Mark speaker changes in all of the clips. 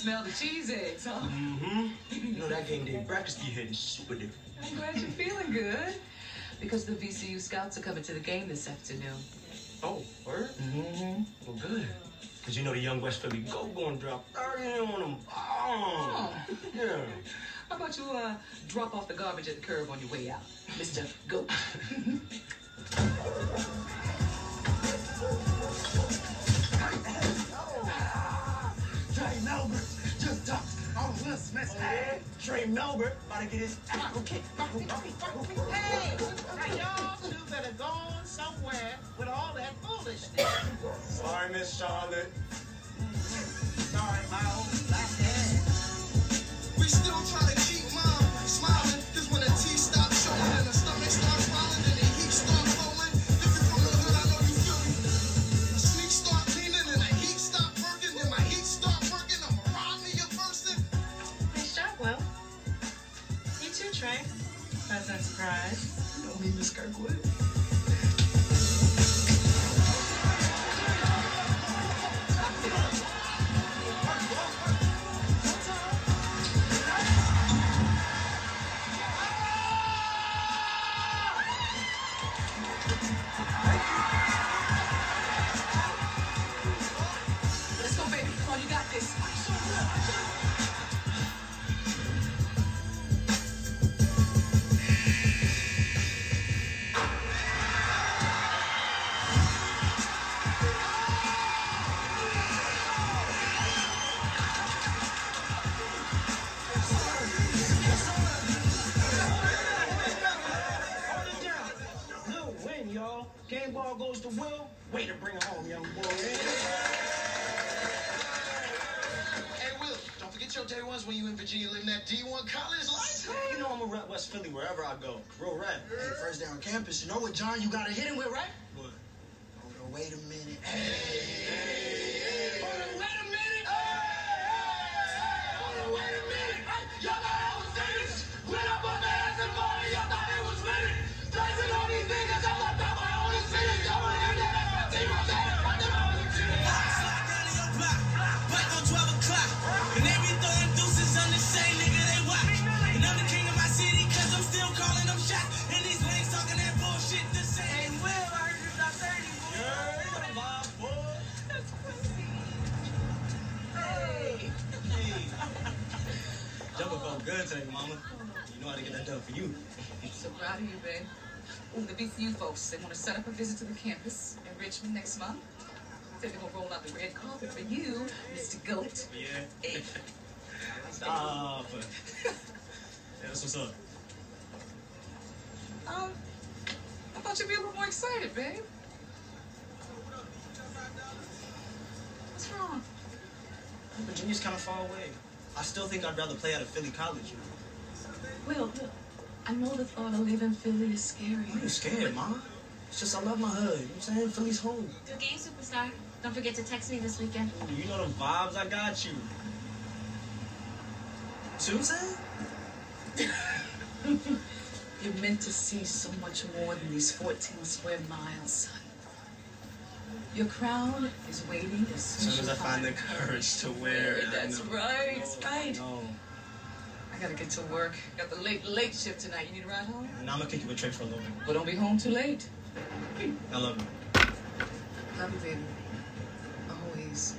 Speaker 1: smell the cheese eggs, huh?
Speaker 2: Mm-hmm. You know that game day breakfast you hit is super different.
Speaker 1: I'm glad you're feeling good. Because the VCU scouts are coming to the game this afternoon.
Speaker 2: Oh, word? Mm-hmm. Well, good. Because you know the young West Philly go going drop 30 on them. Oh. Yeah.
Speaker 1: How about you uh, drop off the garbage at the curb on your way out, Mr. Goat?
Speaker 2: Smith's head. Trey Melbert about to get his apple kicked.
Speaker 3: Hey, now y'all two better go on somewhere with all that foolishness.
Speaker 2: Sorry, Miss Charlotte. Mm-hmm.
Speaker 3: Sorry, my old black ass.
Speaker 4: We still try to
Speaker 5: Surprise.
Speaker 1: Don't mean Miss Kirkwood. Let's
Speaker 6: campus, you know what, John? You gotta hit him with, right?
Speaker 2: What?
Speaker 6: Hold on, wait a minute.
Speaker 4: Hold on, wait a minute. Hold on, wait a minute. Y'all thought I was serious. Went up
Speaker 2: good today, mama. You know how to get that done for you.
Speaker 1: So proud of you, babe. Ooh, the VCU folks, they want to set up a visit to the campus in Richmond next month. Said they're going to roll out the red carpet for you, Mr. Goat.
Speaker 2: Yeah.
Speaker 1: Hey.
Speaker 2: Stop. yeah, that's what's up.
Speaker 1: Um, I thought you'd be a little more excited, babe. What's wrong?
Speaker 2: Virginia's kind of far away. I still think I'd rather play out of Philly college.
Speaker 1: Will, Will, I know the thought of leaving Philly is scary.
Speaker 2: I ain't scared, mama. It's just I love my hood. You know what I'm saying? Philly's home.
Speaker 5: Good game, superstar. Don't forget to text me this weekend.
Speaker 2: You know the vibes. I got you. See what I'm saying?
Speaker 1: You're meant to see so much more than these 14 square miles, son. Your crown is waiting as
Speaker 2: As
Speaker 1: soon
Speaker 2: soon as I find the courage to wear it.
Speaker 1: That's right, that's right.
Speaker 2: No.
Speaker 1: I gotta get to work. Got the late, late shift tonight. You need a ride home?
Speaker 2: And I'm gonna kick you with tricks for a little bit.
Speaker 1: But don't be home too late.
Speaker 2: I love you.
Speaker 1: Love you, baby. Always.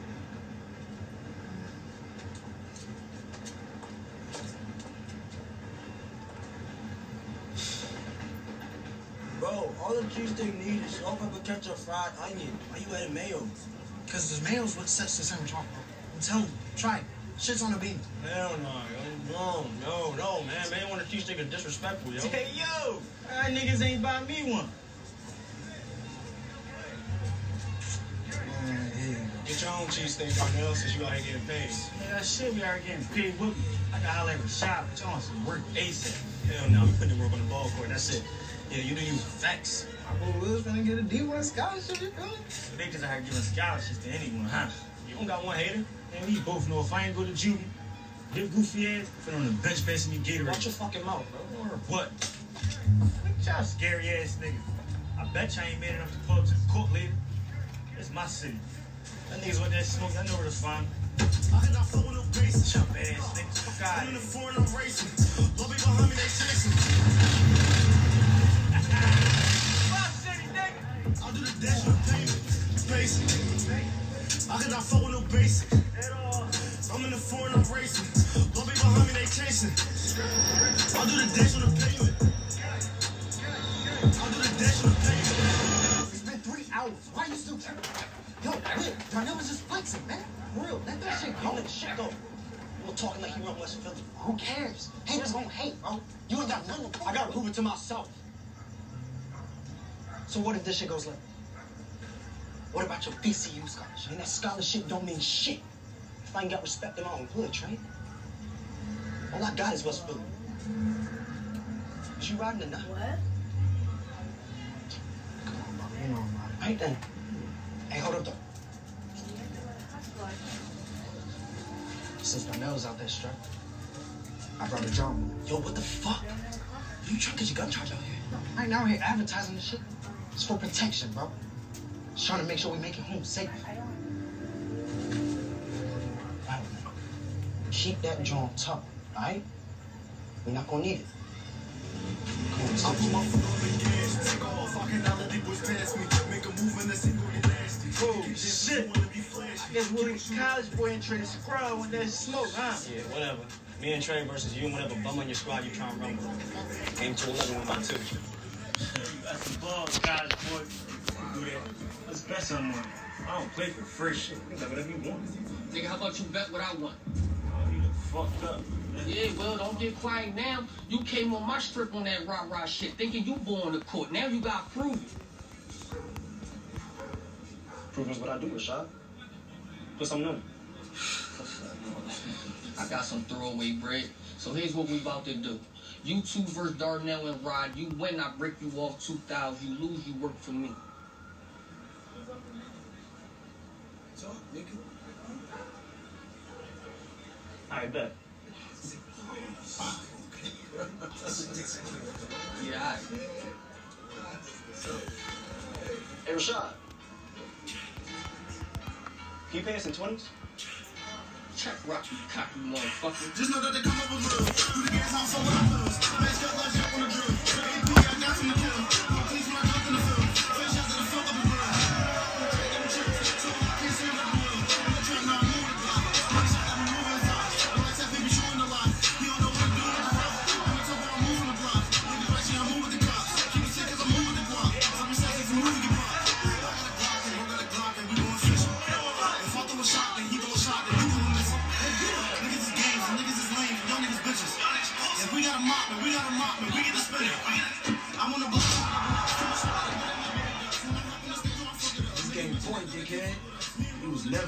Speaker 2: Bro, all the cheese cheesesteak need is salt, pepper, ketchup, fried onion. Why you adding mayo?
Speaker 6: Cause the mayo's what sets the sandwich off, bro. I'm telling you, try it. Shit's on the bean.
Speaker 2: Hell no, yo. No, no, no, man. Man, want a cheese cheesesteak is disrespectful, yo. Hey, yo! That niggas ain't buy me one.
Speaker 6: Get your own cheesesteak, Darnell, since you out here getting paid.
Speaker 2: Yeah, that shit we already getting paid with me. I got holler at shop. but y'all on some work ASAP.
Speaker 6: Hell no, we putting the work on the ball court. That's it. Yeah, you didn't use facts.
Speaker 2: My boy Will's gonna get a D1 scholarship, you feel me? They just out here giving scholarships to anyone, huh?
Speaker 6: You don't got one hater.
Speaker 2: And we both know if I ain't go to juvie, this goofy ass, fit on the bench passing me Gatorade.
Speaker 6: Watch your fucking mouth, bro.
Speaker 2: Or what? Look y'all scary ass niggas. I bet you I ain't made enough to pull up to the court later. It's my city. That niggas with that smoke, I know where to find.
Speaker 7: I cannot flow with no basis.
Speaker 2: Chump ass niggas. Fuck out
Speaker 7: I'm in the
Speaker 2: of
Speaker 7: foreign, I'm racing. Lobby behind me, they chasing. I'll do the dash with payment. Basic. I cannot flow with no basic. I'm in the foreign, I'm racing. Lobby behind me, they chasing. I'll do the dash do the payment.
Speaker 2: It's been three hours. Why you still tripping? Yo, Will, Darnell just flexing, man. Real, let that shit go.
Speaker 6: niggas shit go. You talking like you run West Philly.
Speaker 2: Who cares? Haters gonna hate, bro. You ain't got nothing.
Speaker 6: I gotta prove it to myself. So what if this shit goes left? What about your VCU scholarship? And that scholarship don't mean shit. If I ain't got respect in my own hood, right? All I got is what's Philly. Is you riding or not?
Speaker 8: What?
Speaker 6: Come on, mama. You know I'm riding. Right then. Hey, hold up though. Since Darnell's out there struck, I brought a drum. Yo, what the fuck? You trying to get your gun charge out here?
Speaker 2: I ain't out here advertising this shit. It's for protection, bro. Just trying to make sure we make it home safe.
Speaker 6: I don't know. Keep that drum tucked, alright? We're not gonna need it. Come on,
Speaker 7: I
Speaker 6: son.
Speaker 7: put my foot the gas, take off. I cannot let these boys pass me. Make a move and let's see who get nasty.
Speaker 2: Oh,
Speaker 7: Keep this
Speaker 2: shit.
Speaker 7: wanna be.
Speaker 2: I guess Willie college boy and Trey Scrub with that smoke, huh?
Speaker 6: Yeah, whatever. Me and Trey versus you and whatever bum on your squad you trying to run with. Game to 11 with my two.
Speaker 2: That's the ball, college boy. Do that. Let's bet someone. I don't play for free shit. You whatever you want.
Speaker 9: Nigga, how about you bet what I want?
Speaker 2: Oh, you look fucked up.
Speaker 9: Yeah, well, don't get quiet now. You came on my strip on that rah rah shit, thinking you born to court. Now you got it.
Speaker 6: Prove us what I do, Rashad. Put something on.
Speaker 9: I got some throwaway bread. So here's what we about to do. You two versus Darnell and Rod. You win, I break you off 2,000. You lose, you work for me.
Speaker 2: I bet.
Speaker 9: Yeah, all right.
Speaker 6: Hey, Rashad. Can you pay us in 20s?
Speaker 9: Check rock, cocky motherfucker.
Speaker 7: Just know that they come up with real. Do the gas off so I lose. Mask up like on the drill.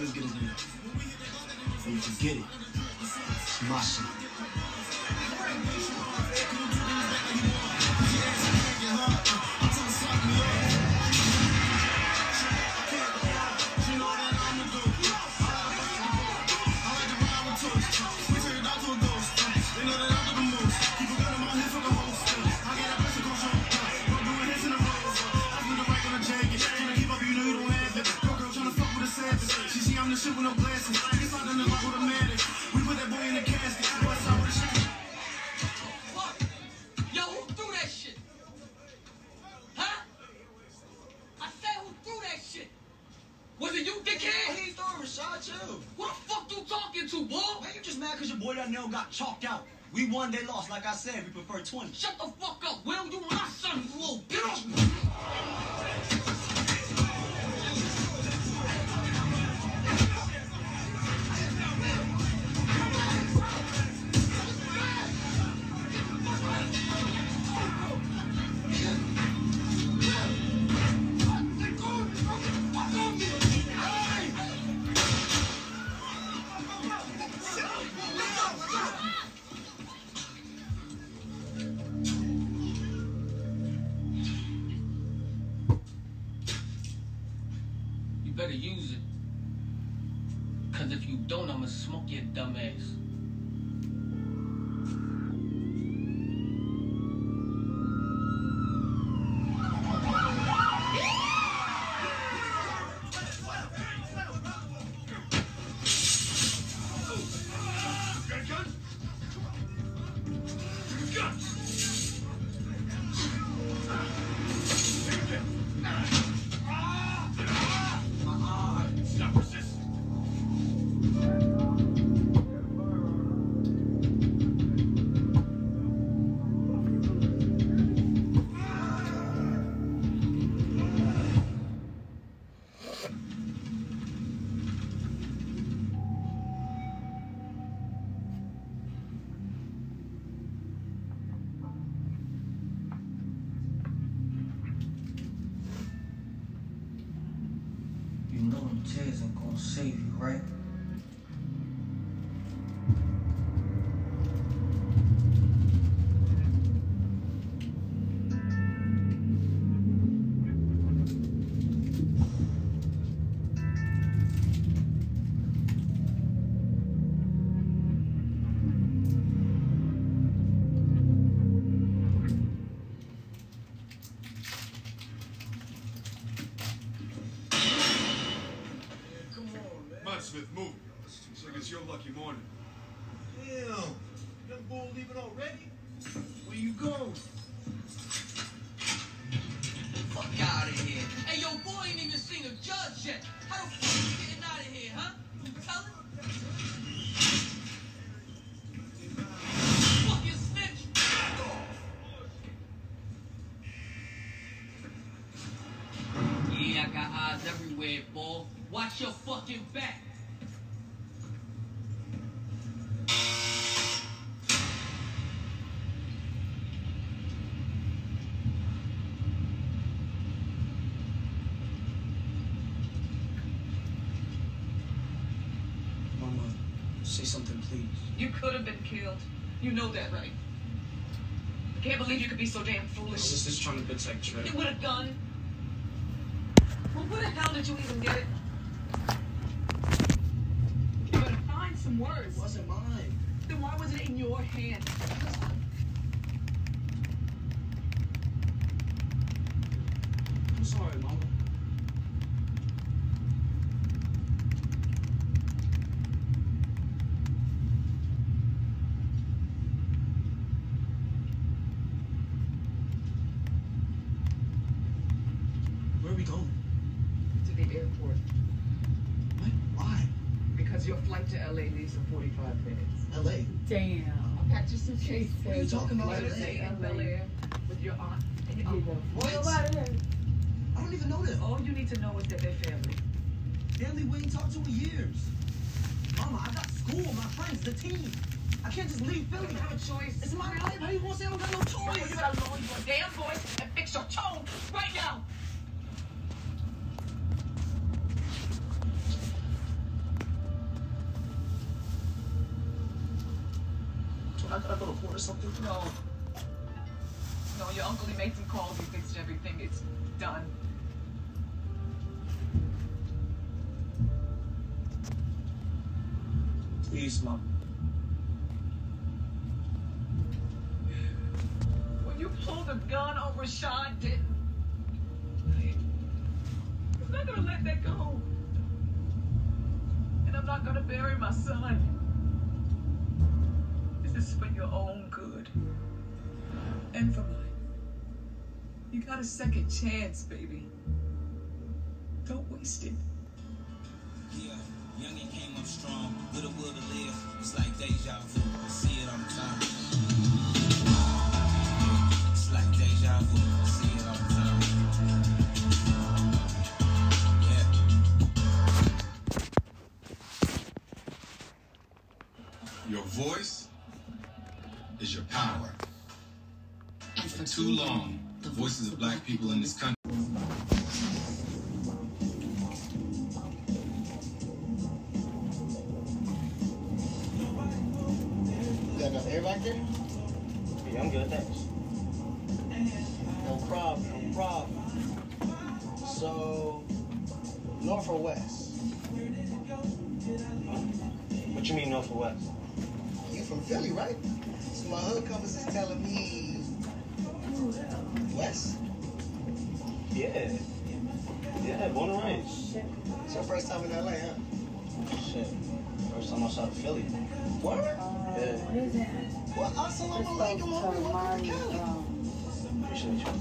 Speaker 10: Never as me. And you can get it. It's my shit.
Speaker 9: You better use it. Cause if you don't, I'ma smoke your dumb ass. Watch your fucking back.
Speaker 2: Mama, say something, please.
Speaker 1: You could have been killed. You know that, right? I can't believe you could be so damn foolish.
Speaker 2: sister's trying to protect.
Speaker 1: You with a gun? Well, where the hell did you even get it? You better words.
Speaker 6: It wasn't mine.
Speaker 1: Then why was it in your hand?
Speaker 6: I'm sorry, Mama. Where are we going?
Speaker 1: To the airport.
Speaker 6: What? Why?
Speaker 1: Because your flight to LA leaves in 45 minutes.
Speaker 6: L.A.
Speaker 1: Damn. I packed your suitcase.
Speaker 6: What are you talking about,
Speaker 1: Let us
Speaker 6: LA?
Speaker 1: stay in Bel Air with your aunt and your uncle.
Speaker 6: What? I don't even know them.
Speaker 1: All you need to know is that they're family.
Speaker 6: Family we ain't talked to in years. Mama, I got school, my friends, the team. I can't just leave
Speaker 1: You
Speaker 6: Philly.
Speaker 1: don't have a choice.
Speaker 6: It's my life. How you gonna say I don't got no
Speaker 1: Well,
Speaker 6: choice?
Speaker 1: you gotta lower your damn voice
Speaker 6: I gotta go to court or something.
Speaker 1: No. No, your uncle, he made some calls, he fixed everything. It's done.
Speaker 2: Please, Mom.
Speaker 1: When you pulled the gun on Rashad didn't. I'm not gonna let that go. And I'm not gonna bury my son. This is for your own good. And for mine. You got a second chance, baby. Don't waste it.
Speaker 10: Yeah, came up strong with a will to live. It's like deja vu. I see it the time. It's like deja vu.
Speaker 11: Long, the voices of black people in this country.
Speaker 6: You got enough air back there? Yeah, I'm good, thanks. No problem, no problem. So,
Speaker 2: North or west? What you mean north or west?
Speaker 12: You from Philly, right? So my hood compass is telling me west.
Speaker 2: Yeah. Yeah, born and raised.
Speaker 12: It's your first time in LA, huh?
Speaker 2: Shit. First time outside of Philly.
Speaker 12: What?
Speaker 2: Yeah.
Speaker 12: Well, assalamu alaikum, homie. Welcome to Cali.
Speaker 2: Appreciate you.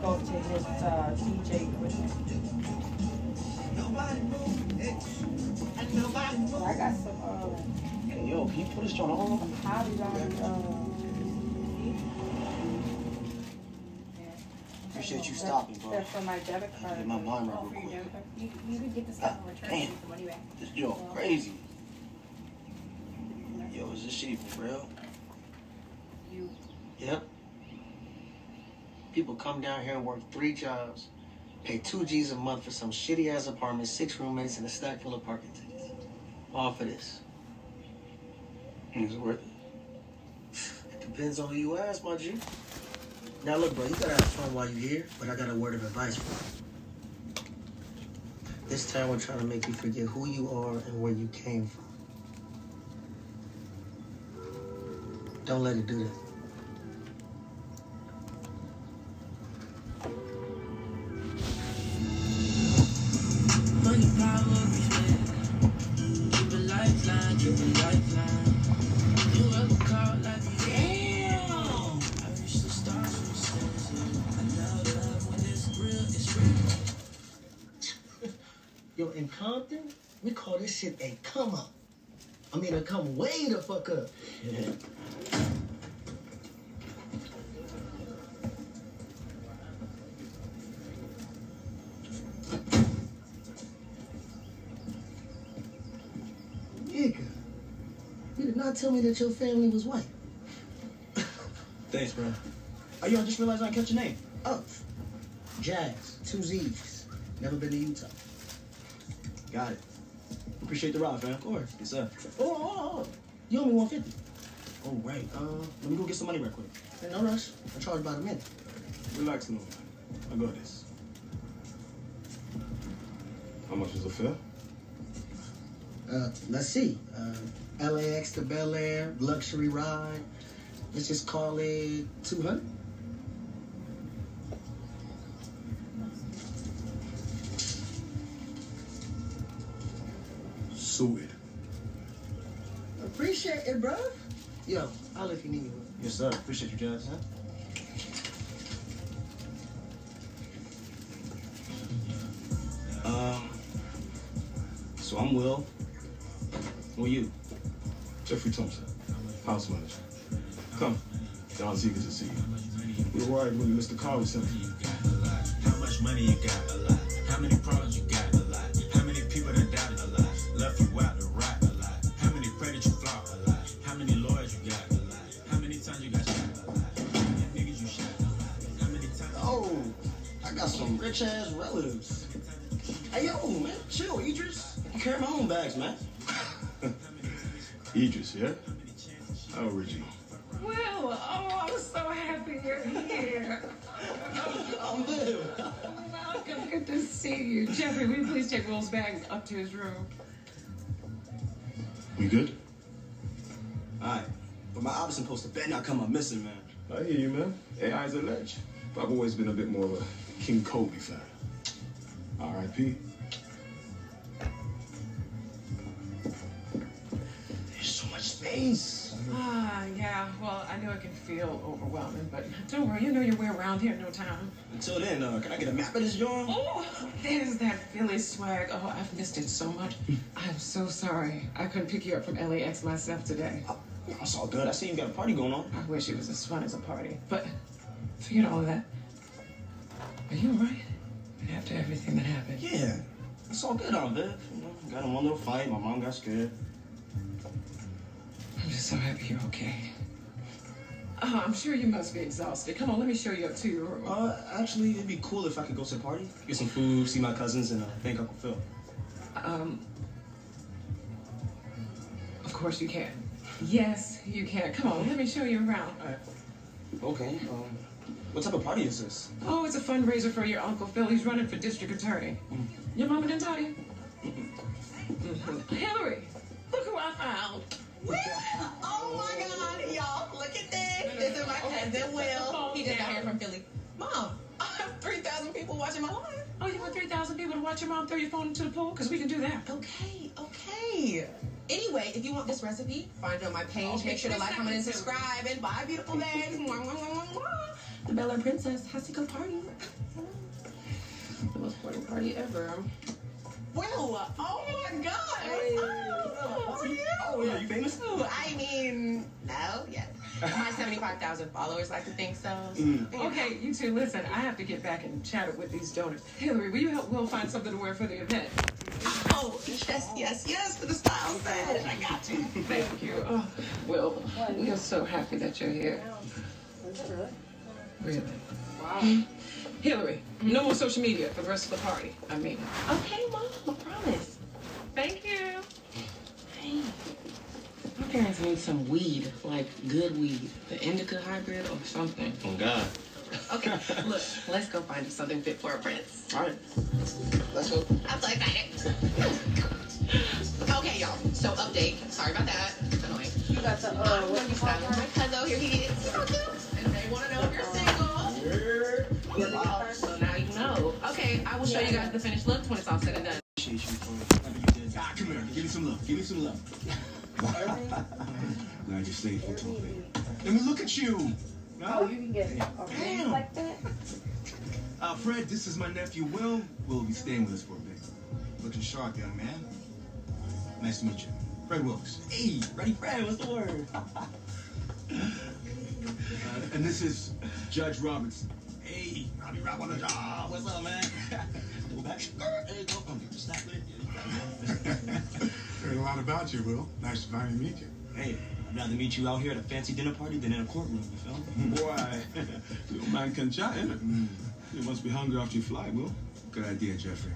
Speaker 8: Go to his uh, DJ equipment. I got some uh,
Speaker 2: Hey, yo, can you put this joint on?
Speaker 8: some hobbies on uh, I
Speaker 2: appreciate you stopping, bro.
Speaker 8: That's for my debit card.
Speaker 2: Get my mind right real quick.
Speaker 8: You, you can get the stuff and return
Speaker 2: damn.
Speaker 8: Ah, the money back.
Speaker 2: This joint crazy. Yo, is this shit for real?
Speaker 8: You
Speaker 12: Yep. People come down here and work three jobs, pay two G's a month for some shitty ass apartment, six roommates, and a stack full of parking tickets. All for this.
Speaker 2: Is it worth it?
Speaker 12: It depends on who you ask, my G. Now look, bro, you gotta have fun while you're here, but I got a word of advice for you. This time we're trying to make you forget who you are and where you came from. Don't let it do that.
Speaker 13: Power,
Speaker 12: Yo, in Compton, we call this shit a come up. I mean, a come way the fuck up. Nigga, you did not tell me that your family was white.
Speaker 2: Thanks, bro. Oh, yo, I just realized I catch your name.
Speaker 12: Oh, Jazz, two Z's. Never been to Utah.
Speaker 2: Got it. Appreciate the ride, fam. Of
Speaker 12: course.
Speaker 2: Yes, sir.
Speaker 12: Oh, oh, oh, oh. You owe me 150.
Speaker 2: Oh, right. Uh, let me go get some money right quick.
Speaker 12: Hey, no rush. I charge by the minute.
Speaker 4: Relax, no. I got this. How much is the fare?
Speaker 12: Uh, let's see. Uh, LAX to Bel Air, luxury ride. Let's just call it 200.
Speaker 4: Suited.
Speaker 12: Appreciate it, bro. Yo, I'll if you need me. bro.
Speaker 2: Yes, sir. Appreciate you, Jazz. Huh? Um, so I'm Will. Who are you?
Speaker 4: Geoffrey Thompson, house manager. Come. Don Z, good to see you. We were worried when you missed the car we sent you.
Speaker 11: How much money you got? A lot. How many problems
Speaker 12: carry my own bags, man.
Speaker 4: Idris, yeah? How original.
Speaker 14: Well, oh, I'm so happy you're here.
Speaker 12: I'm good.
Speaker 14: Welcome. Good to see you. Geoffrey, will you please take Will's bags up to his room?
Speaker 4: We good?
Speaker 2: Alright. But my Iverson poster better not come up missing, man.
Speaker 4: I hear you, man. AI's a ledge. But I've always been a bit more of a King Kobe fan. R.I.P.
Speaker 12: space.
Speaker 14: Ah, yeah. Well, I know it can feel overwhelming, but don't worry. You know your way around here in no time.
Speaker 2: Until then, uh, can I get a map of this joint?
Speaker 14: Oh, there's that Philly swag. Oh, I've missed it so much. I'm so sorry. I couldn't pick you up from LAX myself today.
Speaker 2: That's all good. I see you got a party going on.
Speaker 14: I wish it was as fun as a party. But forget all of that. Are you alright? After everything that happened?
Speaker 2: Yeah. It's all good Aunt Viv. You know, got in one little fight. My mom got scared.
Speaker 14: I'm just so happy you're okay. Oh, I'm sure you must be exhausted. Come on, let me show you up to your room.
Speaker 2: Uh, actually, it'd be cool if I could go to the party, get some food, see my cousins, and uh, thank Uncle Phil.
Speaker 14: Um, of course you can. Yes, you can. Come on, let me show you around.
Speaker 2: Okay. Um,
Speaker 15: What type of party is this?
Speaker 14: Oh, it's a fundraiser for your Uncle Phil. He's running for district attorney. Your mama didn't tell you? Hilary, look who I found.
Speaker 16: Oh my God, y'all! Look at this. This is my cousin Will. He just got here from Philly. Mom, I have three thousand people watching my live.
Speaker 14: Oh, you want 3,000 people to watch your mom throw your phone into the pool? Because we can do that.
Speaker 16: Okay, okay. Anyway, if you want this recipe, find it on my page. Make sure to like, comment, and subscribe, and buy beautiful bags. The Bel Air Princess has to go party.
Speaker 14: The most boring party ever.
Speaker 16: Will, oh my God! Oh,
Speaker 15: Oh, yeah, you famous?
Speaker 16: I mean, no, yes. My 75,000 followers like to think so.
Speaker 15: Mm.
Speaker 14: Okay, you two, listen. I have to get back and chat with these donors. Hilary, will you help Will find something to wear for the event?
Speaker 16: Oh, yes, yes, yes, for the style set. I got you.
Speaker 14: Thank you. Oh, Will, we are so happy that you're here. Really? Wow. Hilary, no more social media for the rest of the party. I mean,
Speaker 16: Okay, Mom, I promise.
Speaker 14: thank you.
Speaker 16: Hey.
Speaker 14: My parents need some weed, like good weed, the indica hybrid or something.
Speaker 15: Oh, God.
Speaker 16: Okay, look, let's go find something fit for a prince.
Speaker 15: All right. Let's go.
Speaker 16: I'm so excited. Okay, y'all. So update. Sorry about that. It's annoying.
Speaker 8: You got the, uh,
Speaker 16: I'm gonna be styling my cousin. Here he is. So cute. And they want to know if you're single. So now you know. Okay, I will show you guys the finished look when it's all said and done.
Speaker 15: Appreciate you for whatever you did. Ah, come here. Give me some love. Give me some love. Glad you stayed for talking. Let me look at you.
Speaker 8: Oh, you can get a ring
Speaker 15: Damn.
Speaker 8: like that?
Speaker 15: Uh, Fred, this is my nephew Will. Will be staying with us for a bit.
Speaker 4: Looking sharp, young man.
Speaker 15: Nice to meet you. Fred Wilkes.
Speaker 2: Hey, Ready Fred, what's the word?
Speaker 15: Uh, and this is Judge Robertson. Hey, I'll be right on the job. What's up, man? Go back. You go. Snap with it.
Speaker 4: Heard a lot about you, Will. Nice to finally meet you.
Speaker 2: Hey, I'd rather meet you out here at a fancy dinner party than in a courtroom, you feel me?
Speaker 17: Boy, little man can chat, innit? You must be hungry after you fly, Will.
Speaker 15: Good idea, Geoffrey.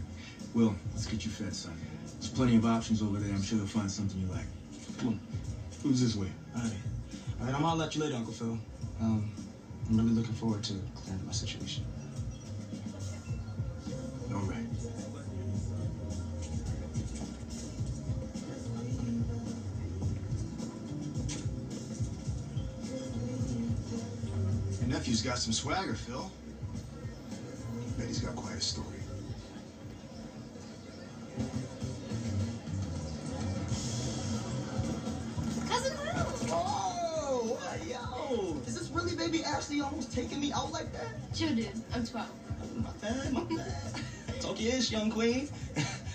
Speaker 15: Will, let's get you fed, son. There's plenty of options over there. I'm sure you'll find something you like. Come on.
Speaker 17: Who's this way?
Speaker 2: All right. All right, I'm gonna let you later, Uncle Phil. Um, I'm really looking forward to clearing up my situation.
Speaker 15: All right.
Speaker 4: Your nephew's got some swagger, Phil. Bet he's got quite a story.
Speaker 2: Baby Ashley almost taking me out like that?
Speaker 18: Chill, dude. I'm 12.
Speaker 2: My bad, my bad. Talk your ish, young queen.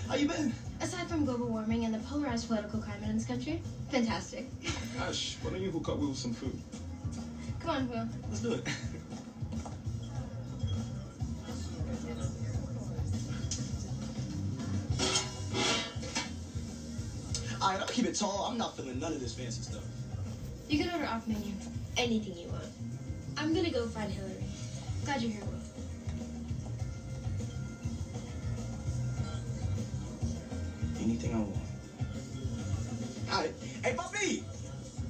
Speaker 2: How you been?
Speaker 18: Aside from global warming and the polarized political climate in this country, fantastic.
Speaker 17: Ash, why don't you hook up with some food?
Speaker 18: Come on, Will.
Speaker 2: Let's do it. All right, I'll keep it tall. I'm not feeling none of this fancy stuff.
Speaker 18: You can order off menu. Anything you want. I'm gonna go find Hilary. Glad you're here, Will.
Speaker 2: Anything I want. All right. Hey, Buffy!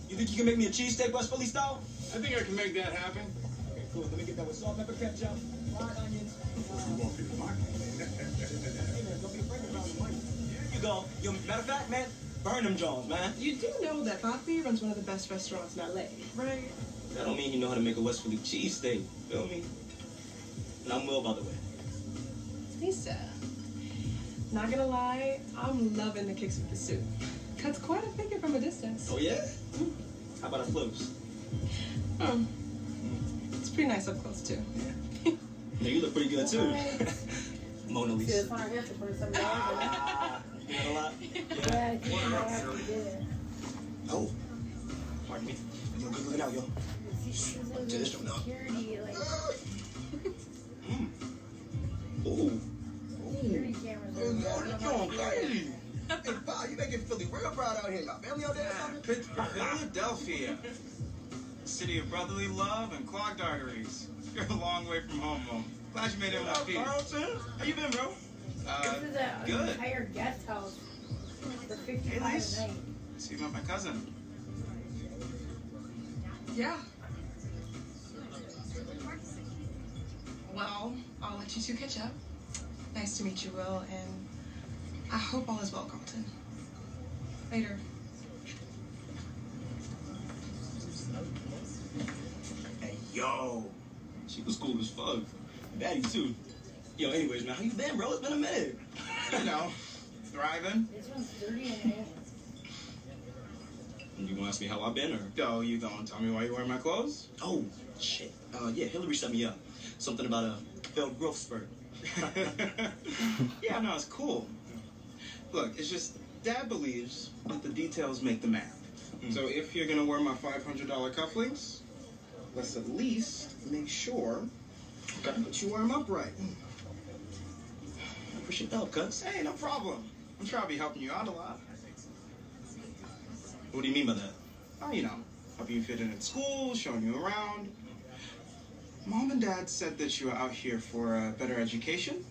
Speaker 2: You think you can make me a cheesesteak West Philly style?
Speaker 17: I think I can make that happen.
Speaker 2: Okay, cool. Let me get that with salt, pepper, ketchup, fried onions.
Speaker 4: You won't be the market.
Speaker 2: Hey, man, don't be afraid about the money. Here you go. Yo, matter of fact, man, burn them Jones, man.
Speaker 19: You do know that Poppy runs one of the best restaurants in LA, right?
Speaker 2: That don't mean you know how to make a West Philly cheesesteak. Feel me? And I'm Will, by the way.
Speaker 19: Lisa. Not gonna lie, I'm loving the kicks with the soup. Cuts quite a figure from a distance.
Speaker 2: Oh, yeah? How about a flips?
Speaker 19: Hmm. It's pretty nice up close too.
Speaker 2: Yeah, you look pretty good, too. Mona
Speaker 8: See,
Speaker 2: Lisa.
Speaker 8: it's hard here for some dollars.
Speaker 2: You got a lot?
Speaker 8: Yeah, you know, I have to do it.
Speaker 2: Oh. Pardon me. Yo, good looking out, yo.
Speaker 18: She's
Speaker 2: To this one, no.
Speaker 18: security, like,
Speaker 2: Ooh.
Speaker 18: security cameras.
Speaker 2: Oh, no, you're going crazy. Hey, Pa, you making Philly real proud out here. Y'all family out there or?
Speaker 20: Philadelphia. City of brotherly love and clogged arteries. You're a long way from home, Mom. Glad you made it with
Speaker 2: What. Carlton? How you been, bro?
Speaker 20: Uh,
Speaker 8: This is a- an
Speaker 20: good.
Speaker 8: entire guest house for 55
Speaker 20: nice.
Speaker 8: a night.
Speaker 20: See about my cousin.
Speaker 19: Yeah. Well, I'll let you two catch up. Nice to meet you, Will, and I hope all is well, Carlton. Later.
Speaker 2: Hey, yo. She was cool as fuck. Daddy, too. Yo, anyways, man, how you been, bro? It's been a minute.
Speaker 20: You know, thriving.
Speaker 8: This one's dirty and
Speaker 2: You gonna ask me how I've been, or?
Speaker 20: Yo, you gonna tell me why you wearing my clothes?
Speaker 2: Oh, shit. Uh, yeah, Hilary set me up. Something about a failed growth spurt.
Speaker 20: yeah, no, it's cool. Look, it's just Dad believes that the details make the man. Hmm. So if you're gonna wear my $500 cufflinks, let's at least make sure that you wear them upright. Hmm.
Speaker 2: I appreciate the help, cuz.
Speaker 20: Hey, no problem. I'm sure I'll be helping you out a lot.
Speaker 2: What do you mean by that?
Speaker 20: Oh, you know, helping you fit in at school, showing you around. Mom and Dad said that you were out here for a better education.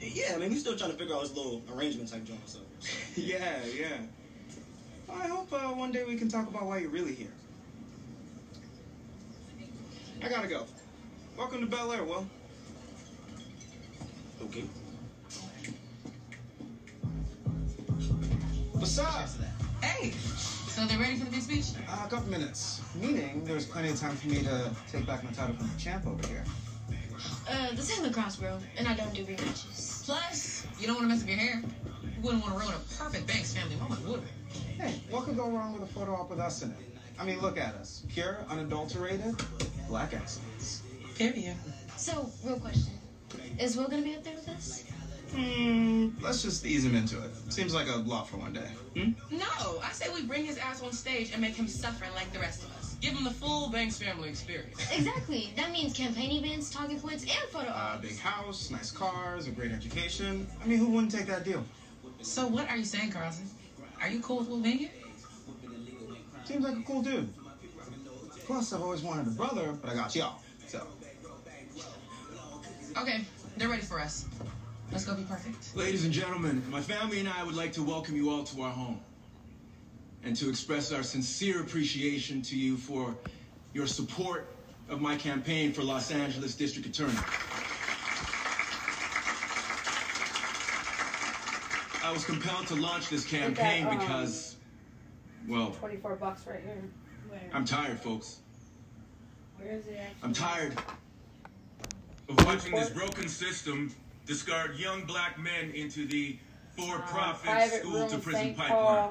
Speaker 2: Yeah, I mean, we're still trying to figure out this little arrangement type joint, so.
Speaker 20: yeah, yeah. I hope uh, one day we can talk about why you're really here. I gotta go. Welcome to Bel Air, Will.
Speaker 2: Okay.
Speaker 20: What's up?
Speaker 16: Hey, so they're ready for the big speech?
Speaker 20: Uh, a couple minutes. Meaning there's plenty of time for me to take back my title from the champ over here.
Speaker 18: Uh, this ain't lacrosse, bro, and I don't do rematches.
Speaker 16: Plus, you don't want to mess up your hair. You wouldn't want to ruin a perfect Banks family moment, would we?
Speaker 20: Hey, what could go wrong with a photo op with us in it? I mean, look at us. Pure, unadulterated, black excellence.
Speaker 16: Period.
Speaker 18: So, real question. Is Will gonna be up there with us?
Speaker 20: Hmm, let's just ease him into it. Seems like a lot for one day. Hmm?
Speaker 16: No, I say we bring his ass on stage and make him suffer like the rest of us. Give him the full Banks family experience.
Speaker 18: Exactly. That means campaign events, talking points, and photo
Speaker 20: Uh,
Speaker 18: ops.
Speaker 20: big house, nice cars, a great education. I mean, who wouldn't take that deal?
Speaker 16: So what are you saying, Carlton? Are you cool with Will being here?
Speaker 20: Seems like a cool dude. Plus, I've always wanted a brother, but I got y'all. So,
Speaker 16: Okay, they're ready for us. Let's go be perfect.
Speaker 21: Ladies and gentlemen, my family and I would like to welcome you all to our home and to express our sincere appreciation to you for your support of my campaign for Los Angeles District Attorney. I was compelled to launch this campaign
Speaker 8: um,
Speaker 21: because, well,
Speaker 8: 24 bucks right here. Where?
Speaker 21: I'm tired, folks.
Speaker 8: Where is it actually?
Speaker 21: I'm tired of watching this broken system discard young black men into the for-profit
Speaker 8: Uh,
Speaker 21: school to prison pipeline.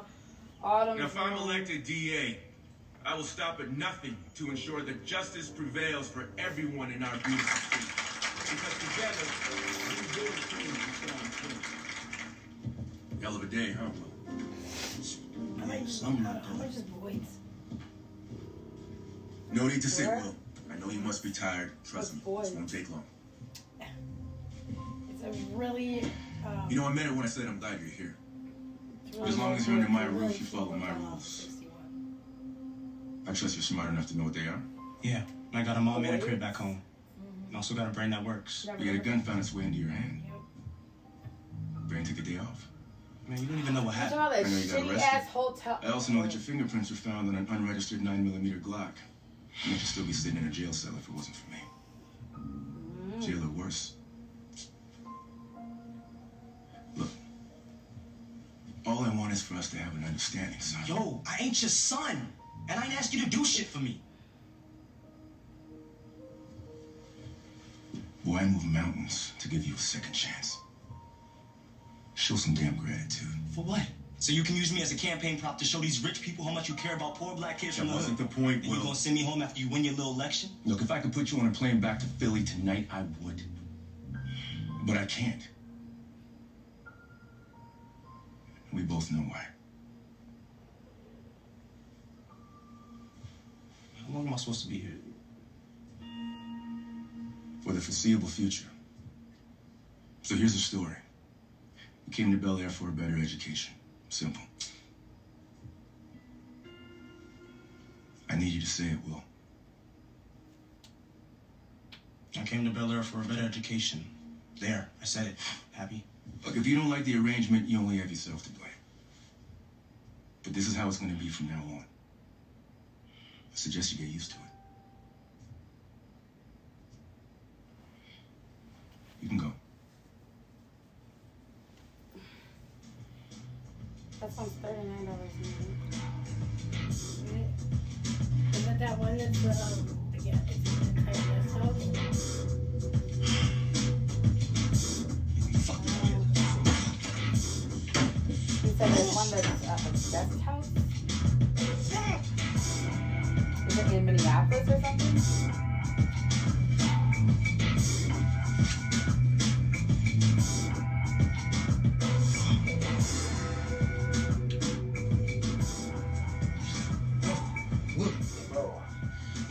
Speaker 8: Paul,
Speaker 21: Now, if I'm elected DA, I will stop at nothing to ensure that justice prevails for everyone in our beautiful city. Because together, we build a team and strong team. Hell of a day, huh?
Speaker 8: How much, how, how much is the?
Speaker 21: No need to sit, Will. I know you must be tired. Trust me,
Speaker 8: What's
Speaker 21: this won't take long.
Speaker 8: It's a really. Um,
Speaker 21: You know, I meant it when I said I'm glad you're here.
Speaker 8: really
Speaker 21: As long as you're under my
Speaker 8: grade,
Speaker 21: roof, you follow my rules. I trust you're smart enough to know what they are.
Speaker 2: Yeah, I got a mom and a crib back home. And also got a brain that works.
Speaker 8: Never
Speaker 21: You got a gun found its way into your hand. Brain took a day off.
Speaker 2: Man, you don't even know what happened.
Speaker 8: talking
Speaker 21: I know you got
Speaker 8: shitty
Speaker 21: arrested.
Speaker 8: ass hotel?
Speaker 21: I also know that your fingerprints were found on an unregistered 9mm Glock. And you could still be sitting in a jail cell if it wasn't for me.
Speaker 8: Mm.
Speaker 21: Jail or worse. All I want is for us to have an understanding, son.
Speaker 2: Yo, I ain't your son. And I ain't asked you to do shit for me.
Speaker 21: Boy, I move mountains to give you a second chance. Show some damn gratitude.
Speaker 2: For what? So you can use me as a campaign prop to show these rich people how much you care about poor black kids
Speaker 21: That
Speaker 2: from the
Speaker 21: wasn't
Speaker 2: hood.
Speaker 21: the point,
Speaker 2: And you gonna send me home after you win your little election?
Speaker 21: Look, if I could put you on a plane back to Philly tonight, I would. But I can't. We both know why.
Speaker 2: How long am I supposed to be here?
Speaker 21: For the foreseeable future. So here's the story. You came to Bel Air for a better education. Simple. I need you to say it, Will.
Speaker 2: I came to Bel Air for a better education. There, I said it. Happy?
Speaker 21: Look, if you don't like the arrangement, you only have yourself to blame. But this is how it's going to be from now on. I suggest you get used to it. You can go.
Speaker 8: That's on thirty-nine dollars a Isn't that one that's the, um, yeah, it's the entire restaurant? Said there's one that's uh, a guest house. Is it in Minneapolis or something?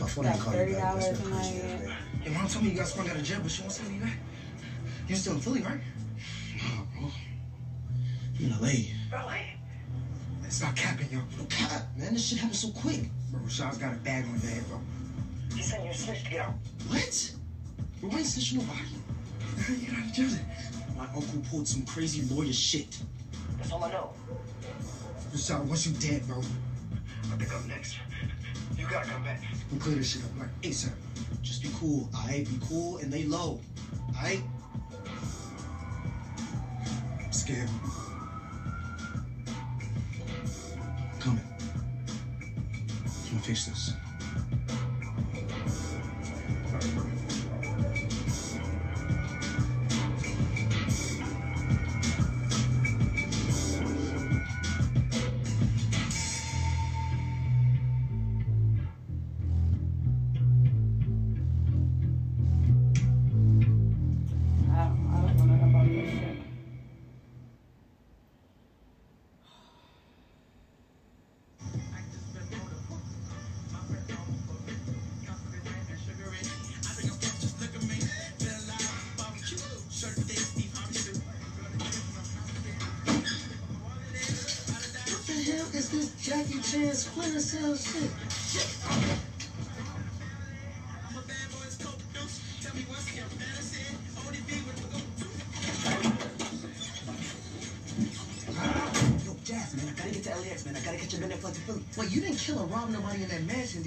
Speaker 6: Phone ain't calling you
Speaker 8: thirty
Speaker 6: back. That's
Speaker 8: dollars
Speaker 6: not
Speaker 8: in my
Speaker 6: appreciated, man. Your mom told me you got sprung out of jail, but she won't send me back. You're still in Philly, right? You in LA. LA? It's not capping, yo. No cap, man. This shit happened so quick. Bro, Rashad's got a bag on your head, bro. He sent you a snitch to get out. What? Bro, I ain't snitching nobody. You're not in Jersey. My uncle pulled some crazy lawyer shit. That's all I know. Rashad, once you dead, bro, I think I'm next. You gotta come back. We'll clear this shit up like ASAP. Just be cool, alright? Be cool and lay low, alright? I'm scared. I'm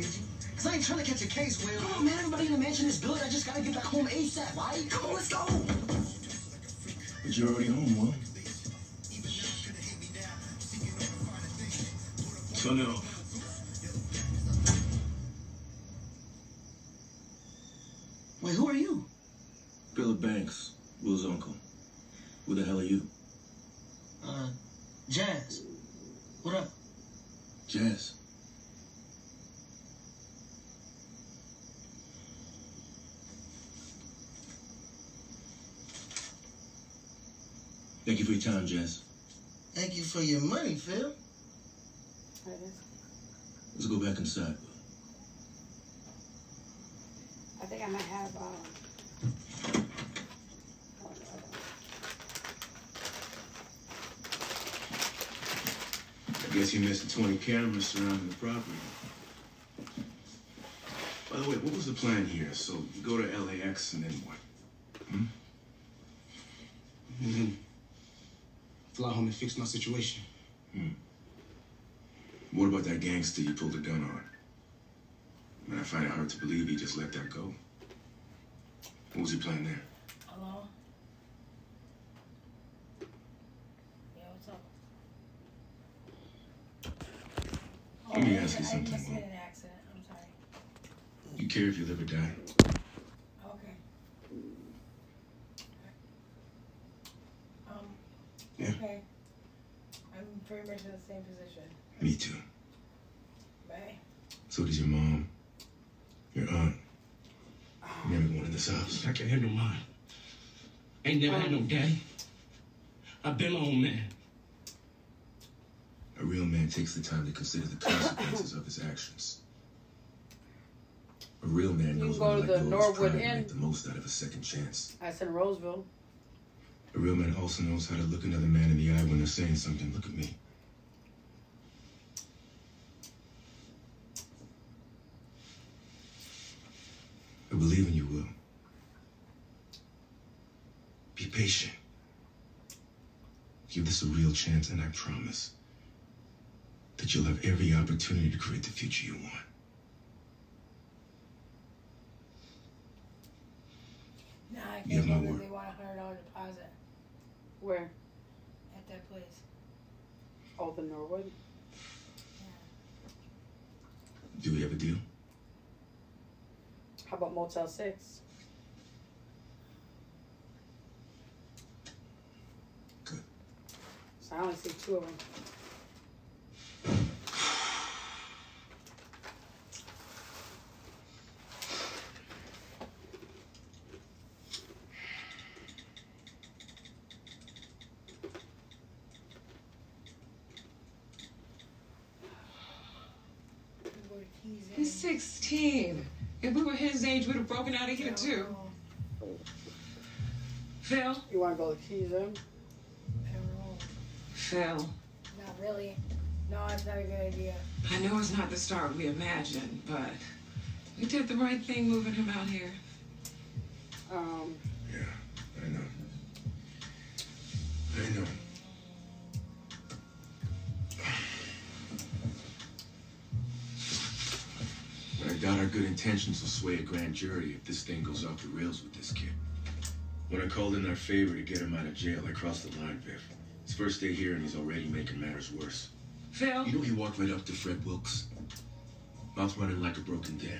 Speaker 6: in that did you? Cause I ain't trying to catch a case, Will. Oh, man, everybody in the mansion is good. I just gotta get back home ASAP, right? Come on, let's go.
Speaker 21: But you're already home, Will. Turn it off.
Speaker 6: Wait, who are you?
Speaker 21: Philip Banks, Will's uncle. Who the hell are you?
Speaker 6: Uh, Jazz. What up?
Speaker 21: Jazz. Thank you for your time, Jazz.
Speaker 6: Thank you for your money, Phil.
Speaker 21: Let's go back inside.
Speaker 8: I think I might have, um,
Speaker 21: I guess you missed the 20 cameras surrounding the property. By the way, what was the plan here? So you go to LAX and then what? Hmm?
Speaker 6: And then fly home and fix my situation.
Speaker 21: Hmm. What about that gangster you pulled a gun on? Man, I find it hard to believe he just let that go. What was he playing there?
Speaker 8: hello? Yeah, what's up?
Speaker 21: Let me
Speaker 8: I-
Speaker 21: ask you
Speaker 8: I
Speaker 21: something,
Speaker 8: must have
Speaker 21: Will.
Speaker 8: been an accident. I'm sorry.
Speaker 21: You care if you live or die?
Speaker 8: Okay. Um,
Speaker 21: Yeah.
Speaker 8: okay. I'm pretty much in the same position.
Speaker 21: Me too.
Speaker 8: Bye.
Speaker 21: So does your mom, your aunt, and everyone in this house.
Speaker 2: I can't handle mine. Ain't never had no um. daddy. I've been my own man.
Speaker 21: A real man takes the time to consider the consequences of his actions. A real man knows
Speaker 8: can go
Speaker 21: when
Speaker 8: to
Speaker 21: to let
Speaker 8: the
Speaker 21: go of his
Speaker 8: Norwood Inn.
Speaker 21: make the most out of a second chance.
Speaker 8: That's in Roseville.
Speaker 21: A real man also knows how to look another man in the eye when they're saying something. Look at me. I believe in you, Will. Be patient. Give this a real chance, and I promise that you'll have every opportunity to create the future you want.
Speaker 8: Nah, I
Speaker 21: You have
Speaker 8: can't
Speaker 21: my
Speaker 8: believe
Speaker 21: word.
Speaker 8: they want a hundred dollar deposit. Where? At that place. Oh, the Norwood.
Speaker 21: Do we have a deal?
Speaker 8: How about Motel Six?
Speaker 21: Good.
Speaker 8: So I only see two of them.
Speaker 14: He's 16. If we were his age, we'd have broken out of here too. Phil?
Speaker 8: You want to go to Keys in?
Speaker 14: Phil.
Speaker 22: Not really. No, it's not a good idea.
Speaker 14: I know it's not the start we imagined, but we did the right thing moving him out here.
Speaker 8: Um,
Speaker 21: good intentions will sway a grand jury if this thing goes off the rails with this kid. When I called in our favor to get him out of jail, I crossed the line, Viv. His first day here and he's already making matters worse.
Speaker 14: Phil?
Speaker 21: You know he walked right up to Fred Wilkes. Mouth running like a broken dam.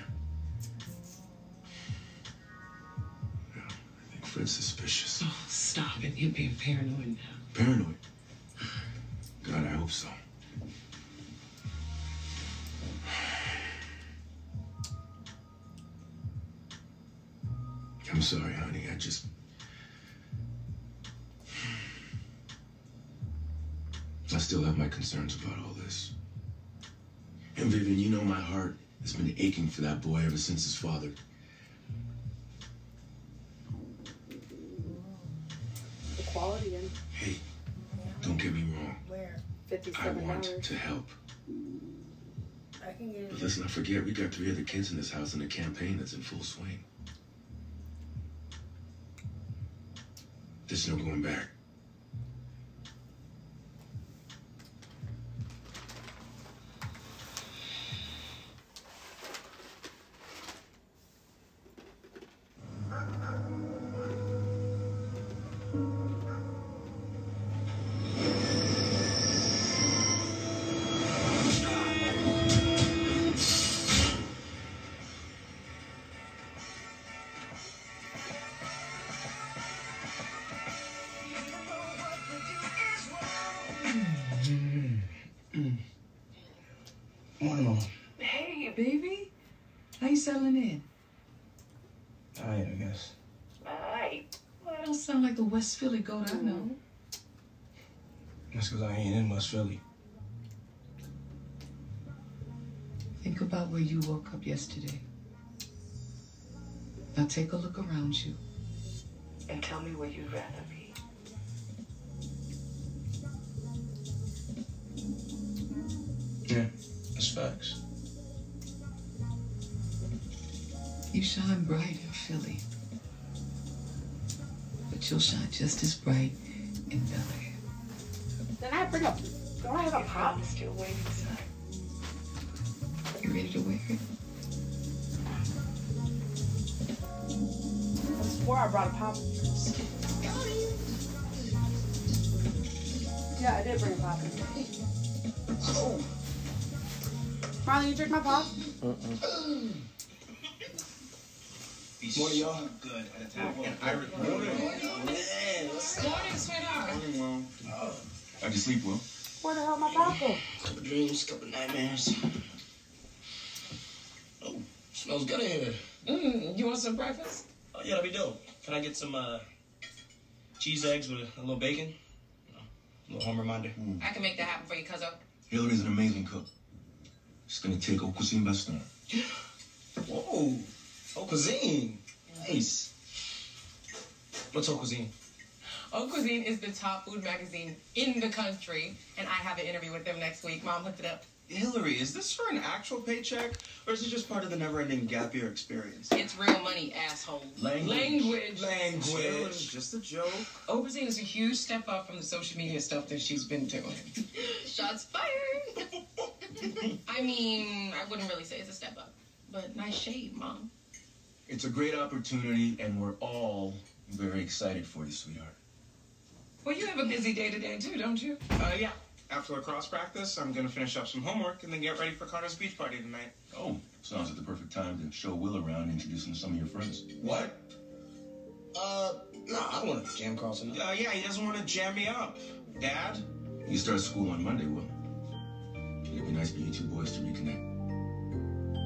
Speaker 21: Yeah, I think Fred's suspicious.
Speaker 14: Oh, stop it. You're being paranoid now.
Speaker 21: Paranoid? God, I hope so. I'm sorry, honey. I just. I still have my concerns about all this. And Vivian, you know my heart has been aching for that boy ever since his father.
Speaker 8: the quality in
Speaker 21: Hey, don't get me wrong.
Speaker 22: Where?
Speaker 21: I want
Speaker 8: dollars.
Speaker 21: to help.
Speaker 22: I can get
Speaker 21: But let's not forget, we got three other kids in this house and a campaign that's in full swing. There's no going back.
Speaker 14: West Philly goat I mm-hmm. know.
Speaker 2: That's because I ain't in West Philly.
Speaker 14: Think about where you woke up yesterday. Now take a look around you and tell me where you'd rather be.
Speaker 2: Yeah, that's facts.
Speaker 14: You shine bright in Philly. But you'll shine just as bright in Bel Air.
Speaker 8: Then I bring up. Don't I have a pop?
Speaker 14: I'm still waiting, son. You ready to wear it?
Speaker 8: I swore I brought a pop. Yeah, I did bring a pop. Oh. Marlon, you drink my pop?
Speaker 2: Morning, y'all.
Speaker 23: Good.
Speaker 14: Morning, sweetheart.
Speaker 21: Morning, Mom. How'd you sleep well?
Speaker 8: Where the hell my pop go?
Speaker 2: Couple dreams, couple nightmares. Oh, smells good in here.
Speaker 14: Mm, you want some breakfast?
Speaker 2: Oh, yeah, that'd be dope. Can I get some uh, cheese eggs with a, a little bacon? You know, a little home reminder.
Speaker 16: I can make that happen for you, cuzzo.
Speaker 21: Hilary's an amazing cook. She's gonna take Haute Cuisine by storm.
Speaker 2: Whoa, Haute Cuisine. Nice. What's Haute Cuisine?
Speaker 16: Oh Cuisine is the top food magazine in the country, and I have an interview with them next week. Mom hooked it up.
Speaker 20: Hilary, is this for an actual paycheck, or is it just part of the never-ending gap year experience?
Speaker 16: It's real money, asshole.
Speaker 20: Language.
Speaker 16: Language.
Speaker 20: Language. Just a joke.
Speaker 16: Oh Cuisine is a huge step up from the social media stuff that she's been doing. Shots fired. I mean, I wouldn't really say it's a step up, but nice shade, Mom.
Speaker 21: It's a great opportunity, and we're all very excited for you, sweetheart.
Speaker 14: Well, you have a busy day today, too, don't you?
Speaker 20: Uh, yeah. After lacrosse practice, I'm gonna finish up some homework and then get ready for Connor's beach party tonight.
Speaker 21: Oh, sounds like the perfect time to show Will around and introduce him to some of your friends.
Speaker 20: What?
Speaker 10: Uh, no, I don't want to jam Carlton.
Speaker 20: Uh, yeah, he doesn't want to jam me up. Dad?
Speaker 21: You start school on Monday, Will. It'd be nice for you two boys to reconnect.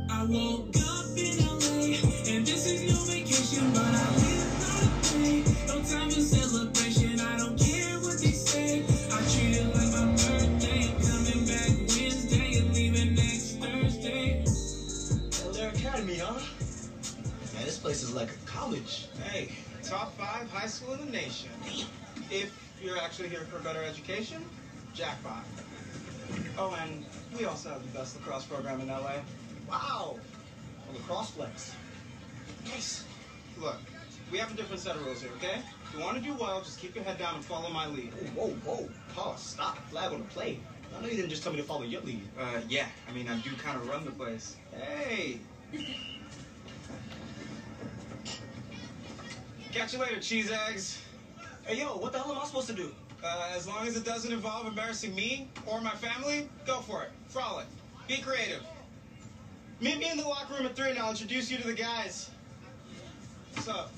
Speaker 7: I woke up in LA, and this is no vacation, but I live by the bay. No time for celebration, I don't care what they say. I treat it like my birthday, coming back Wednesday and leaving next Thursday.
Speaker 10: Bel Air Academy, huh? Man, this place is like a college.
Speaker 20: Hey, top five high school in the nation. If you're actually here for a better education, jackpot. Oh, and we also have the best lacrosse program in LA.
Speaker 10: Wow. A lacrosse flex. Nice.
Speaker 20: Look, we have a different set of rules here, okay? If you want to do well, just keep your head down and follow my lead.
Speaker 10: Whoa, whoa, whoa. Pause. Stop. Flag on the play. I know you didn't just tell me to follow your lead.
Speaker 20: Uh, yeah. I mean, I do kind of run the place. Hey. Catch you later, cheese eggs.
Speaker 10: Hey, yo, what the hell am I supposed to do?
Speaker 20: Uh, as long as it doesn't involve embarrassing me or my family, go for it. Frolic. Be creative. Meet me in the locker room at three, and I'll introduce you to the guys. What's up?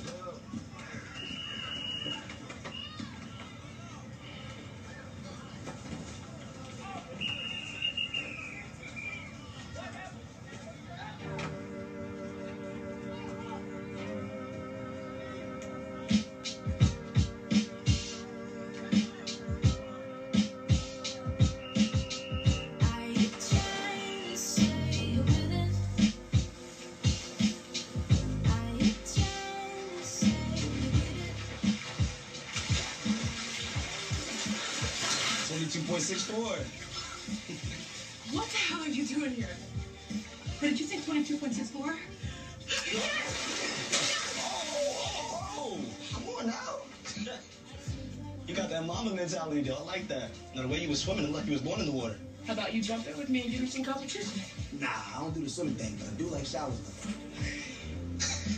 Speaker 10: Mama mentality, though. I like that. Now, the way you was swimming, it looked like you was born in the water.
Speaker 19: How about you jump in with me and do some competition?
Speaker 10: Nah, I don't do the swimming thing, but I do like showers, though.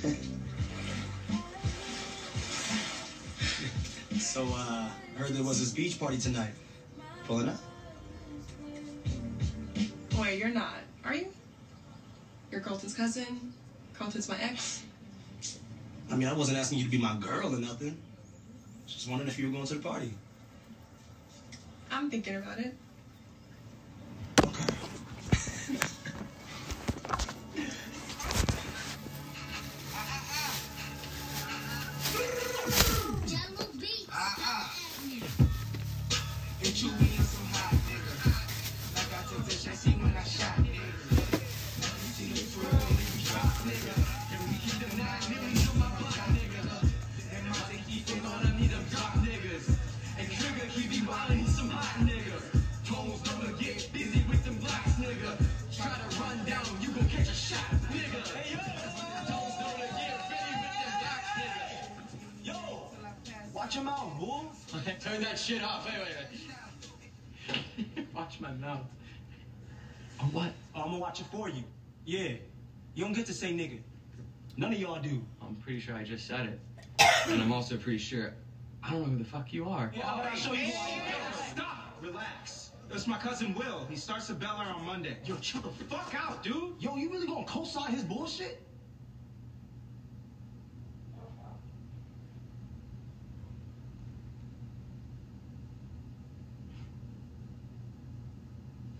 Speaker 10: so, uh, I heard there was this beach party tonight. Pulling up?
Speaker 19: Wait, you're not, are you? You're Carlton's cousin. Carlton's my ex.
Speaker 10: I mean, I wasn't asking you to be my girl or nothing. Just wondering if you were going to the party.
Speaker 19: I'm thinking about it.
Speaker 10: Yeah. You don't get to say nigga. None of y'all do.
Speaker 9: I'm pretty sure I just said it. And I'm also pretty sure I don't know who the fuck you are.
Speaker 10: Yeah, I'm gonna show you.
Speaker 20: Stop! Relax. That's my cousin Will. He starts at Bel Air on Monday.
Speaker 10: Yo, chill the fuck out, dude. Yo, you really gonna co-sign his bullshit?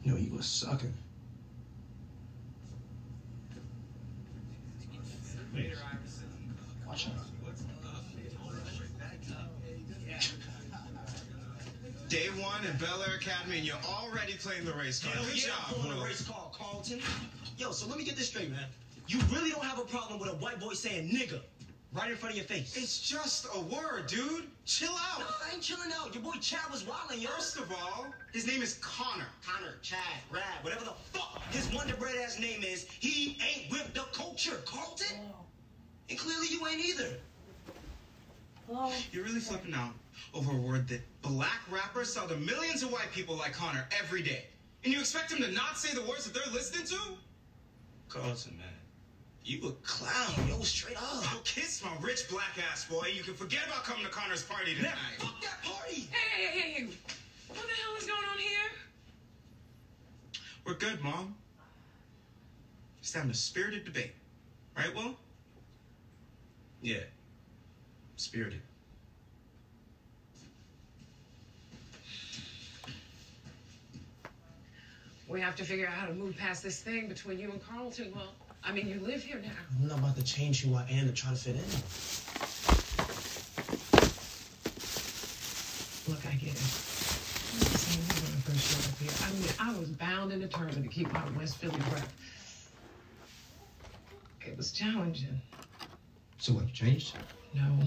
Speaker 10: Yo, you a sucker. Watch out.
Speaker 20: Day one at Bel Air Academy, and you're already playing the race car.
Speaker 10: Hell
Speaker 20: Good
Speaker 10: yeah,
Speaker 20: job,
Speaker 10: I'm pulling a race car, Carlton. Yo, so let me get this straight, man. You really don't have a problem with a white boy saying nigga right in front of your face?
Speaker 20: It's just a word, dude. Chill out.
Speaker 10: No, I ain't chilling out. Your boy Chad was wildin', yo.
Speaker 20: First of all, his name is Connor.
Speaker 10: Connor, Chad, Rad, whatever the fuck his Wonder Bread ass name is, he ain't with the culture, Carlton. Oh. And clearly you ain't either.
Speaker 8: Hello?
Speaker 20: You're really flipping out over a word that black rappers sell to millions of white people like Connor every day. And you expect him to not say the words that they're listening to?
Speaker 10: Carlton, man. You a clown, yo, straight up.
Speaker 20: Oh, kiss my rich black ass, boy. You can forget about coming to Connor's party tonight.
Speaker 10: Fuck that party.
Speaker 19: Hey, hey, hey, hey. What the hell is going on here?
Speaker 24: We're good, Mom. Just having a spirited debate. Right, Will? Yeah. Spirited.
Speaker 14: We have to figure out how to move past this thing between you and Carlton. Well, I mean, you live here now.
Speaker 10: I'm not about to change who I am to try to fit in.
Speaker 14: Look, I get it. Same as when I first showed up here. I mean, I was bound and determined to keep my West Philly breath. It was challenging.
Speaker 10: So what, you changed?
Speaker 14: No.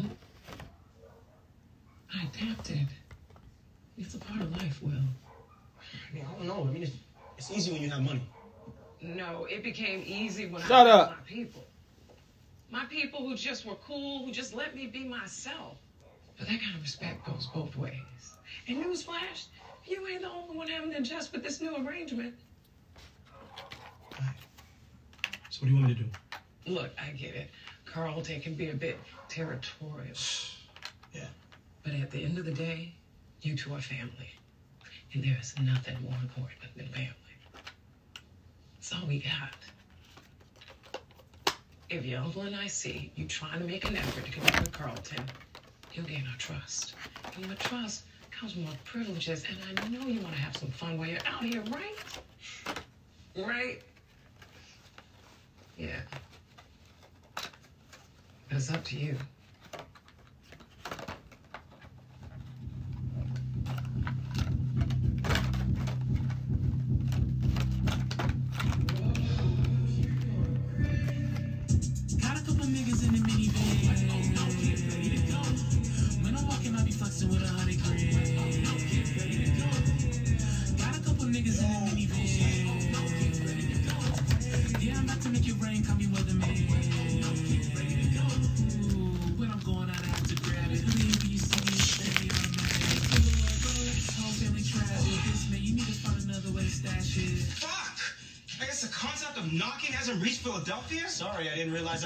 Speaker 14: I adapted. It's a part of life, Will.
Speaker 10: I mean, I don't know. I mean, it's, it's easy when you have money.
Speaker 14: No, it became easy when
Speaker 10: Shut
Speaker 14: I
Speaker 10: up.
Speaker 14: my people. My people who just were cool, who just let me be myself. But that kind of respect goes both ways. And newsflash, you ain't the only one having to adjust with this new arrangement.
Speaker 10: So what do you want me to do?
Speaker 14: Look, I get it. Carlton can be a bit territorial.
Speaker 10: Yeah.
Speaker 14: But at the end of the day, you two are family. And there is nothing more important than family. That's all we got. If uncle and I see you trying to make an effort to connect with Carlton, you'll gain our trust. And with trust comes more privileges, and I know you want to have some fun while you're out here, right? Right? Yeah. It's up to you.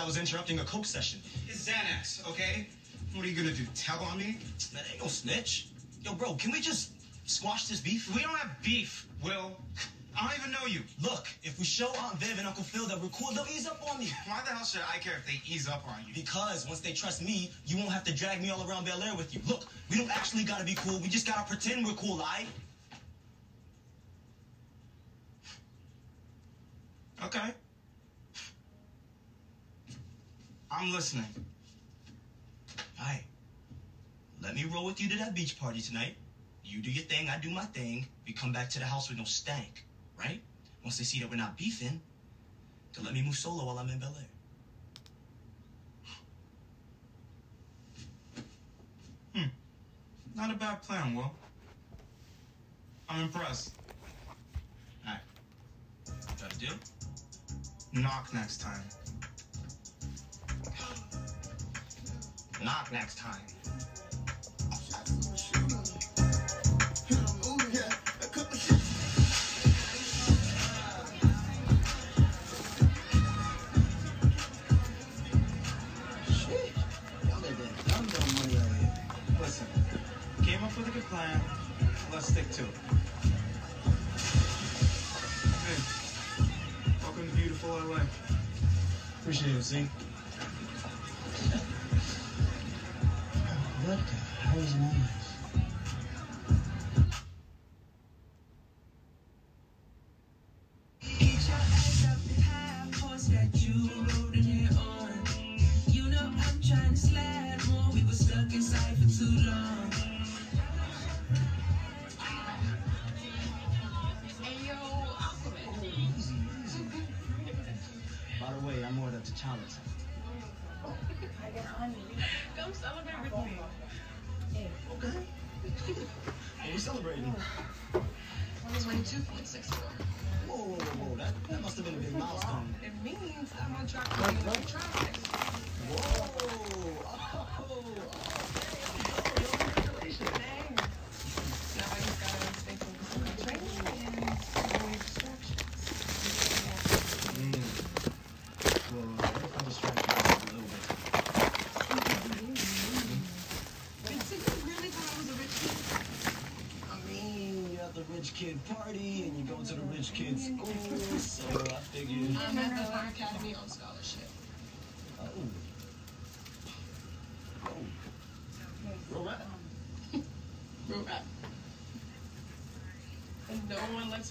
Speaker 10: Was interrupting a coke session. It's Xanax, okay? What are you gonna do, tell on me? That ain't no snitch. Yo, bro, can we just squash this beef? We don't have beef, Will. I don't even know you. Look, if we show Aunt Viv and Uncle Phil that we're cool, they'll ease up on me. Why the hell should I care if they ease up on you? Because once they trust me, you won't have to drag me all around Bel Air with you. Look, we don't actually gotta be cool. We just gotta pretend we're cool, I. Okay. I'm listening. Alright. Let me roll with you to that beach party tonight. You do your thing, I do my thing. We come back to the house with no stank, right? Once they see that we're not beefing, they'll let me move solo while I'm in Bel Air.
Speaker 24: Hmm. Not a bad plan, Will. I'm impressed.
Speaker 10: Alright. Got a deal?
Speaker 24: Knock next time.
Speaker 10: Knock next time.
Speaker 24: Listen, came up with a good plan. Let's stick to it. Hey, welcome to beautiful LA.
Speaker 10: Appreciate it, see? What the hell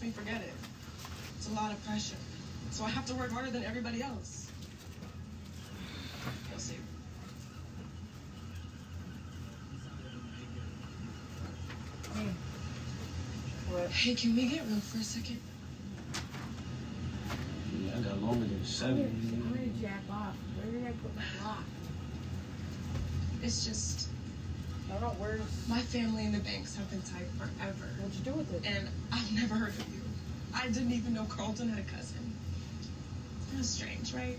Speaker 14: me
Speaker 19: forget it. It's a lot of pressure. So I have to work harder than everybody else. You'll see.
Speaker 8: What?
Speaker 19: Hey, can we get real for a second?
Speaker 2: Yeah, I got longer than
Speaker 8: I'm
Speaker 2: seven.
Speaker 8: gonna jack off. Where did I put my block?
Speaker 19: It's just
Speaker 8: I don't where's
Speaker 19: my family and the Banks have been tight forever.
Speaker 8: what'd you do with it?
Speaker 19: And I've never heard of you. I didn't even know Carlton had a cousin. It was strange, right?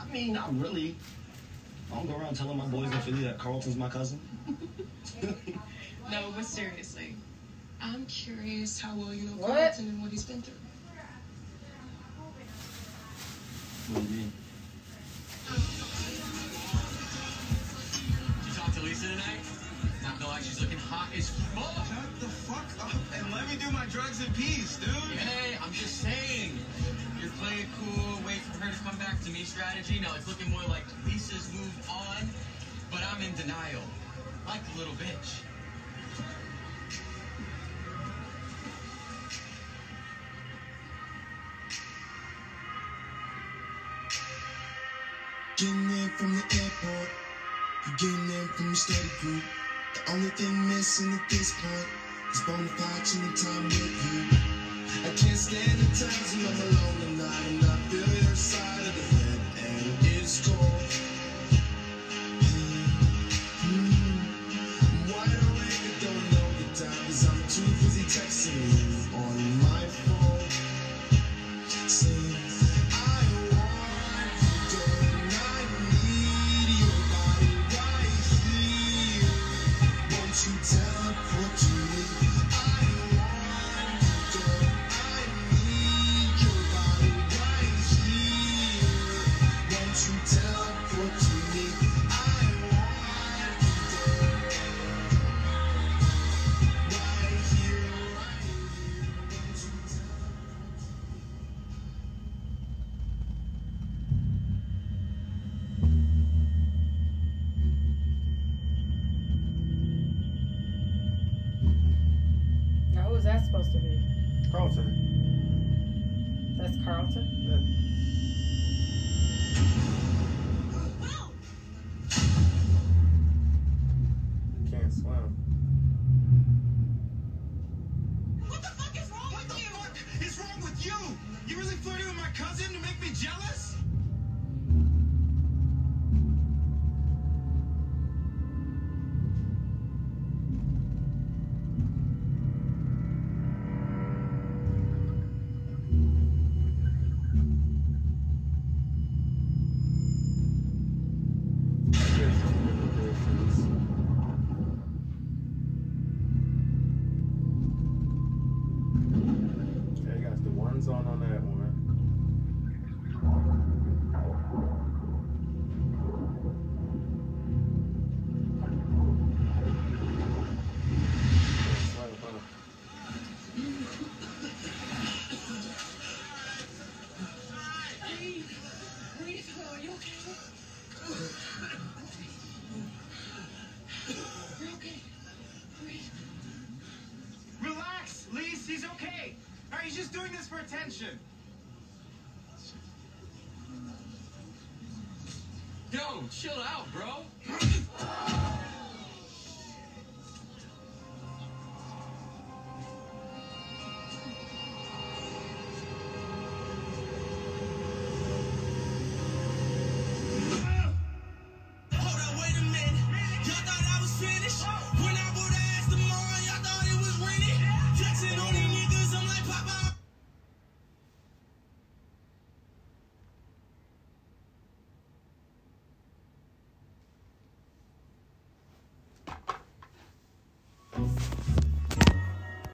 Speaker 2: I mean, not really. I don't go around telling my boys in Philly that Carlton's my cousin.
Speaker 19: No, but seriously. I'm curious how well you know
Speaker 8: What?
Speaker 19: Carlton and what he's been through.
Speaker 2: What do you mean?
Speaker 9: Strategy. Now it's looking more like Lisa's moved on, but I'm in denial. Like a little bitch.
Speaker 7: Getting in from the airport, you getting in from your study group. The only thing missing at this point is bona fide chilling time with you. I can't stand the times when I'm alone and I feel your side of the
Speaker 24: cousin to make me jealous?
Speaker 9: Chill out.